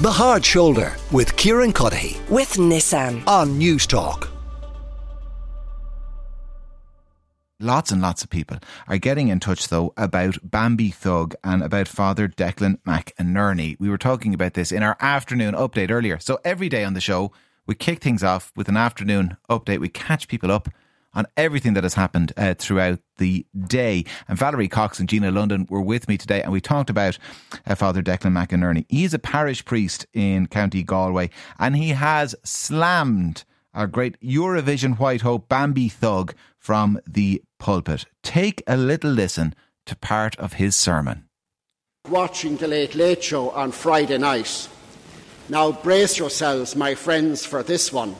The Hard Shoulder with Kieran Cuddihy with Nissan. on Newstalk. Lots and lots of people are getting in touch, though, about Bambi Thug and about Father Declan McInerney. We were talking about this in our afternoon update earlier. So every day on the show, we kick things off with an afternoon update. We catch people up on everything that has happened uh, throughout the day. And Valerie Cox and Gina London were with me today, and we talked about uh, Father Declan McInerney. He's a parish priest in County Galway, and he has slammed our great Eurovision White Hope Bambi Thug from the pulpit. Take a little listen to part of his sermon. watching the Late Late Show on Friday night. Now, brace yourselves, my friends, for this one.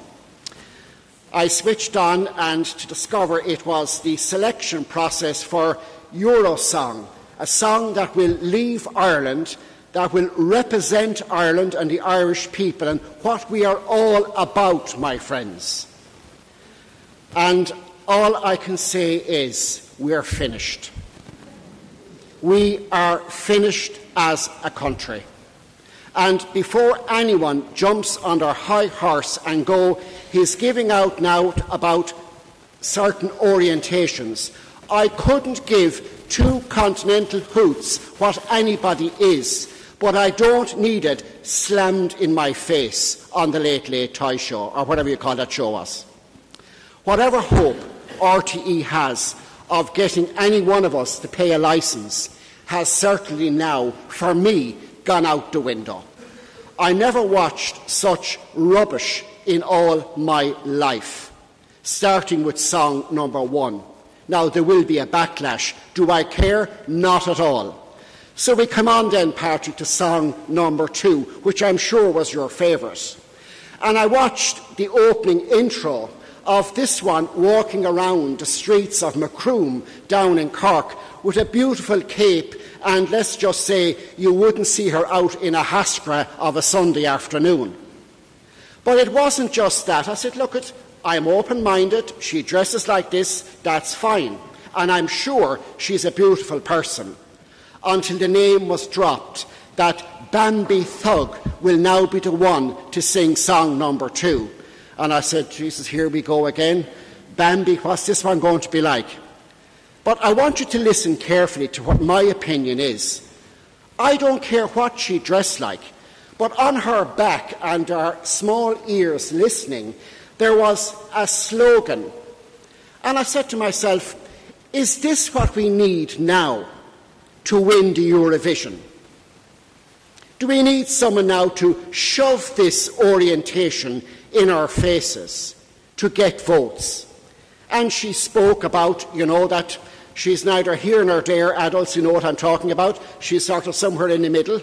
I switched on and to discover it was the selection process for Eurosong, a song that will leave Ireland, that will represent Ireland and the Irish people and what we are all about, my friends. And all I can say is we're finished. We are finished as a country. And before anyone jumps on their high horse and go, he's giving out now about certain orientations. I couldn't give two continental hoots what anybody is, but I don't need it slammed in my face on the Late Late Toy Show, or whatever you call that show was. Whatever hope RTE has of getting any one of us to pay a licence has certainly now, for me, gone out the window. I never watched such rubbish in all my life, starting with song number one. Now, there will be a backlash. Do I care? Not at all. So we come on then, Patrick, to song number two, which I'm sure was your favourite. And I watched the opening intro of this one walking around the streets of Macroom down in Cork with a beautiful cape, and let's just say you wouldn't see her out in a Haskra of a Sunday afternoon. But it wasn't just that. I said, look, I'm open minded. She dresses like this, that's fine. And I'm sure she's a beautiful person. Until the name was dropped that Bambi Thug will now be the one to sing song number two. And I said, Jesus, here we go again. Bambi, what's this one going to be like? But I want you to listen carefully to what my opinion is. I don't care what she dressed like, but on her back and her small ears listening, there was a slogan. And I said to myself, is this what we need now to win the Eurovision? Do we need someone now to shove this orientation in our faces to get votes? And she spoke about, you know, that she's neither here nor there. Adults, you know what I'm talking about. She's sort of somewhere in the middle.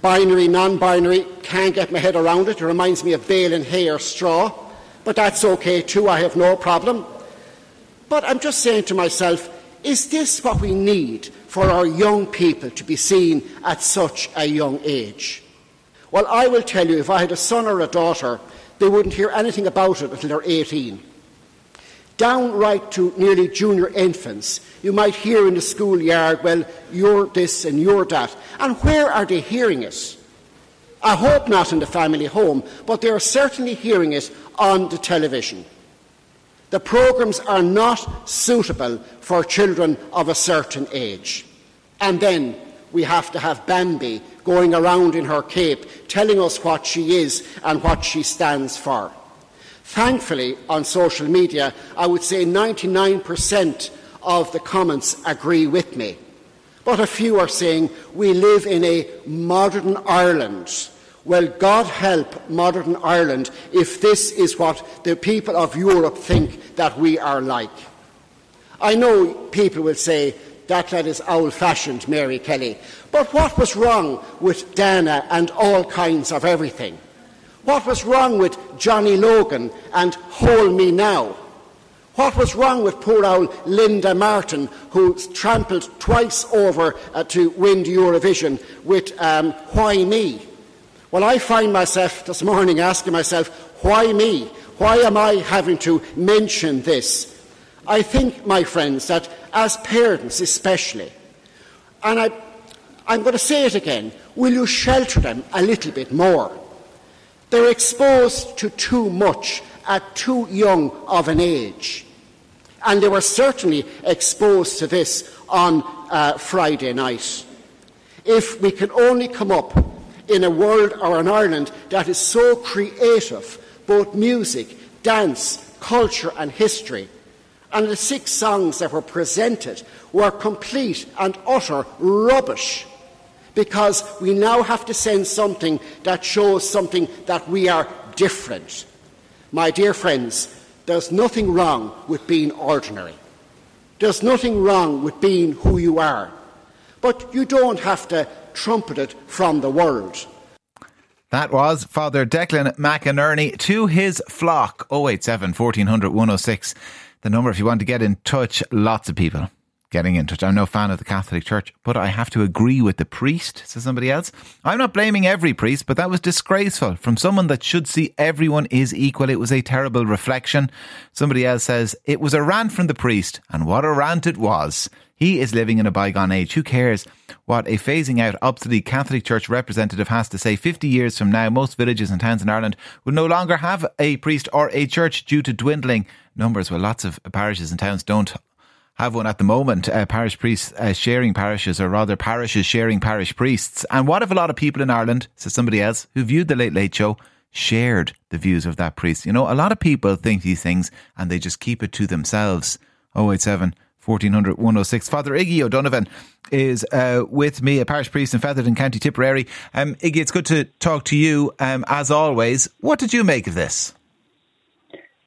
Binary, non binary, can't get my head around it. It reminds me of bale and hay or straw. But that's okay too, I have no problem. But I'm just saying to myself, is this what we need for our young people to be seen at such a young age? Well, I will tell you, if I had a son or a daughter, they wouldn't hear anything about it until they're 18. Down right to nearly junior infants, you might hear in the schoolyard, well, you're this and you're that. And where are they hearing it? I hope not in the family home, but they are certainly hearing it on the television. The programmes are not suitable for children of a certain age. And then we have to have Bambi going around in her cape telling us what she is and what she stands for. Thankfully, on social media, I would say 99% of the comments agree with me. But a few are saying we live in a modern Ireland. Well, God help modern Ireland if this is what the people of Europe think that we are like. I know people will say that that is old fashioned, Mary Kelly. But what was wrong with Dana and all kinds of everything? What was wrong with Johnny Logan and Hold Me Now? What was wrong with poor old Linda Martin, who trampled twice over uh, to win Eurovision with um, Why Me? Well, I find myself this morning asking myself, why me? Why am I having to mention this? I think, my friends, that as parents especially, and I, I'm going to say it again, Will you shelter them a little bit more? They're exposed to too much at too young of an age. And they were certainly exposed to this on uh, Friday night. If we can only come up in a world or an Ireland that is so creative, both music, dance, culture, and history, and the six songs that were presented were complete and utter rubbish because we now have to send something that shows something that we are different. My dear friends, there's nothing wrong with being ordinary. There's nothing wrong with being who you are. But you don't have to trumpet it from the world. That was Father Declan McInerney to his flock 087 1400 106. The number if you want to get in touch, lots of people getting in touch. I'm no fan of the Catholic Church, but I have to agree with the priest, says somebody else. I'm not blaming every priest, but that was disgraceful from someone that should see everyone is equal. It was a terrible reflection. Somebody else says it was a rant from the priest, and what a rant it was. He is living in a bygone age. Who cares what a phasing out obsolete Catholic Church representative has to say? 50 years from now, most villages and towns in Ireland will no longer have a priest or a church due to dwindling numbers. Well, lots of parishes and towns don't have one at the moment. Uh, parish priests uh, sharing parishes, or rather parishes sharing parish priests. And what if a lot of people in Ireland, says somebody else, who viewed the Late Late Show, shared the views of that priest? You know, a lot of people think these things and they just keep it to themselves. 087 1400 106. Father Iggy O'Donovan is uh, with me, a parish priest in Fethard, County Tipperary. Um, Iggy, it's good to talk to you um, as always. What did you make of this?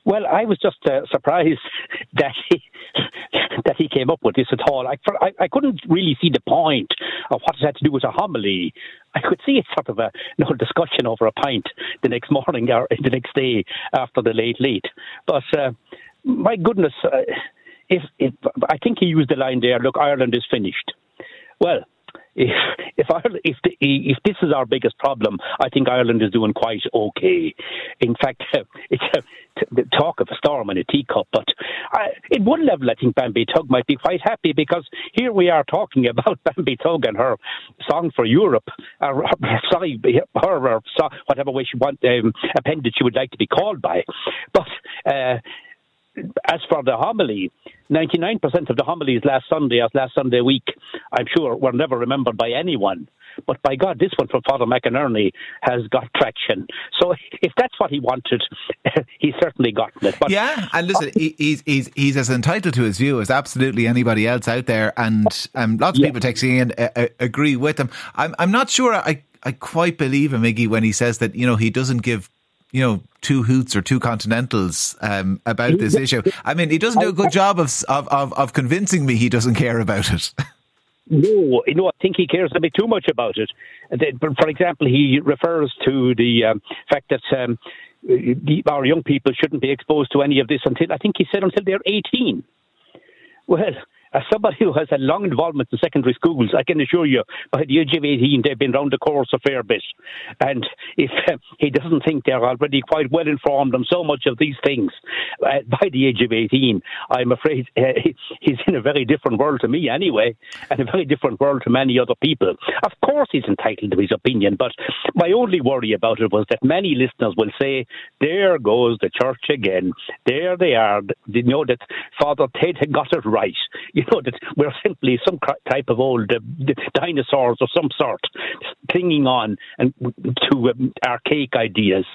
Well, I was just uh, surprised that he that he came up with this at all. I, I, I couldn't really see the point of what it had to do with a homily. I could see it sort of a you know, discussion over a pint the next morning or the next day after the late late. But uh, my goodness, uh, if, if I think he used the line there, look, Ireland is finished. Well, if if Ireland, if the, if this is our biggest problem, I think Ireland is doing quite okay. In fact, it's a talk of a storm in a teacup. But I, in one level, I think Bambi Thug might be quite happy because here we are talking about Bambi Thug and her song for Europe, or, sorry, her, her, whatever way she want um, appendage she would like to be called by, but. Uh, as for the homily, 99% of the homilies last Sunday, as last Sunday week, I'm sure were never remembered by anyone. But by God, this one from Father McInerney has got traction. So if that's what he wanted, he's certainly gotten it. But yeah, and listen, he's, he's, he's as entitled to his view as absolutely anybody else out there. And um, lots of yeah. people texting in uh, uh, agree with him. I'm, I'm not sure I, I quite believe him, Iggy, when he says that, you know, he doesn't give you know, two hoots or two continentals um, about this issue. I mean, he doesn't do a good job of, of, of, convincing me he doesn't care about it. No, you know, I think he cares a bit too much about it. For example, he refers to the um, fact that um, our young people shouldn't be exposed to any of this until, I think he said, until they're 18. Well, as somebody who has had long involvement in secondary schools, I can assure you, by the age of 18, they've been round the course a fair bit. And if he doesn't think they're already quite well informed on so much of these things uh, by the age of 18, I'm afraid uh, he's in a very different world to me anyway, and a very different world to many other people. Of course, he's entitled to his opinion, but my only worry about it was that many listeners will say, there goes the church again. There they are. They know that Father Ted had got it right know, that we're simply some type of old uh, dinosaurs of some sort, clinging on and to um, archaic ideas.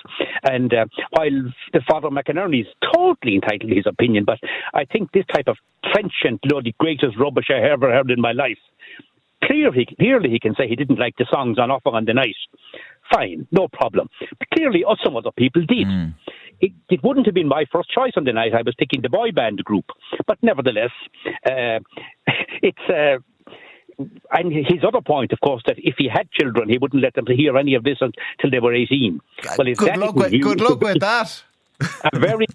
And uh, while the Father McInerney is totally entitled to his opinion, but I think this type of trenchant, you know, the greatest rubbish I ever heard in my life. Clearly, clearly, he can say he didn't like the songs on Offer on the Night. Fine, no problem. But clearly, some other people did. Mm it, it, wouldn't have been my first choice on the night. I was picking the boy band group, but nevertheless, uh, it's. Uh, and his other point, of course, that if he had children, he wouldn't let them hear any of this until they were 18. Well, good, luck with, good luck with that. a very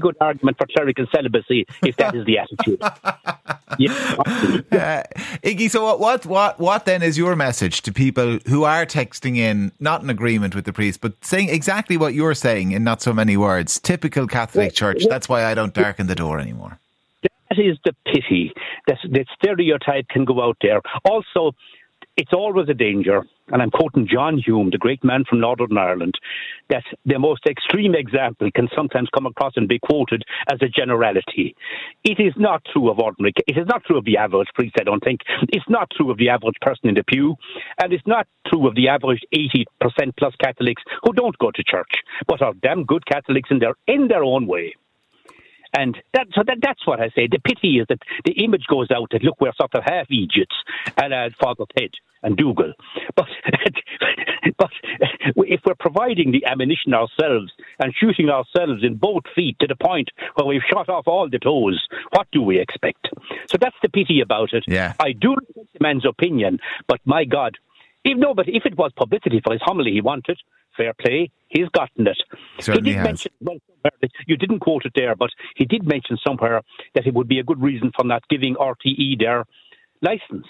good argument for clerical celibacy if that is the attitude. yeah, uh, Iggy, so what, what, what then is your message to people who are texting in, not in agreement with the priest, but saying exactly what you're saying in not so many words? Typical Catholic Church. That's why I don't darken the door anymore. That is the pity that the stereotype can go out there. Also, it's always a danger, and I'm quoting John Hume, the great man from Northern Ireland, that the most extreme example can sometimes come across and be quoted as a generality. It is not true of ordinary, it is not true of the average priest, I don't think. It's not true of the average person in the pew, and it's not true of the average 80% plus Catholics who don't go to church, but are damn good Catholics in their, in their own way. And that, so that, that's what I say. The pity is that the image goes out that look, we're sort of half Egypts, and uh, Father Ted and Dougal. But but if we're providing the ammunition ourselves and shooting ourselves in both feet to the point where we've shot off all the toes, what do we expect? So that's the pity about it. Yeah. I do respect the man's opinion, but my God, if, no, but if it was publicity for his homily he wanted, fair play, he's gotten it. Certainly he did has. mention, well, you didn't quote it there, but he did mention somewhere that it would be a good reason for not giving RTE their license,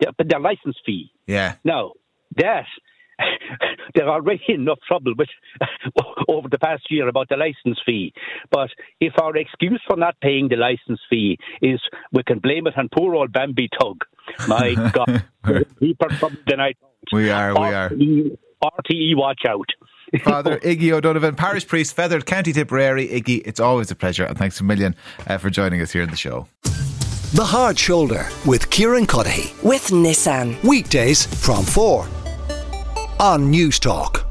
their, their license fee. Yeah. Now, that they're already in enough trouble with over the past year about the license fee. But if our excuse for not paying the license fee is we can blame it on poor old Bambi Thug, my God, deeper trouble than I thought. We are, we are. RTE, RTE watch out. Father Iggy O'Donovan, parish priest, Fethard, County Tipperary. Iggy, it's always a pleasure, and thanks a million uh, for joining us here in the show. The Hard Shoulder with Kieran Cuddihy. with Nissan. Weekdays from 4 on Newstalk.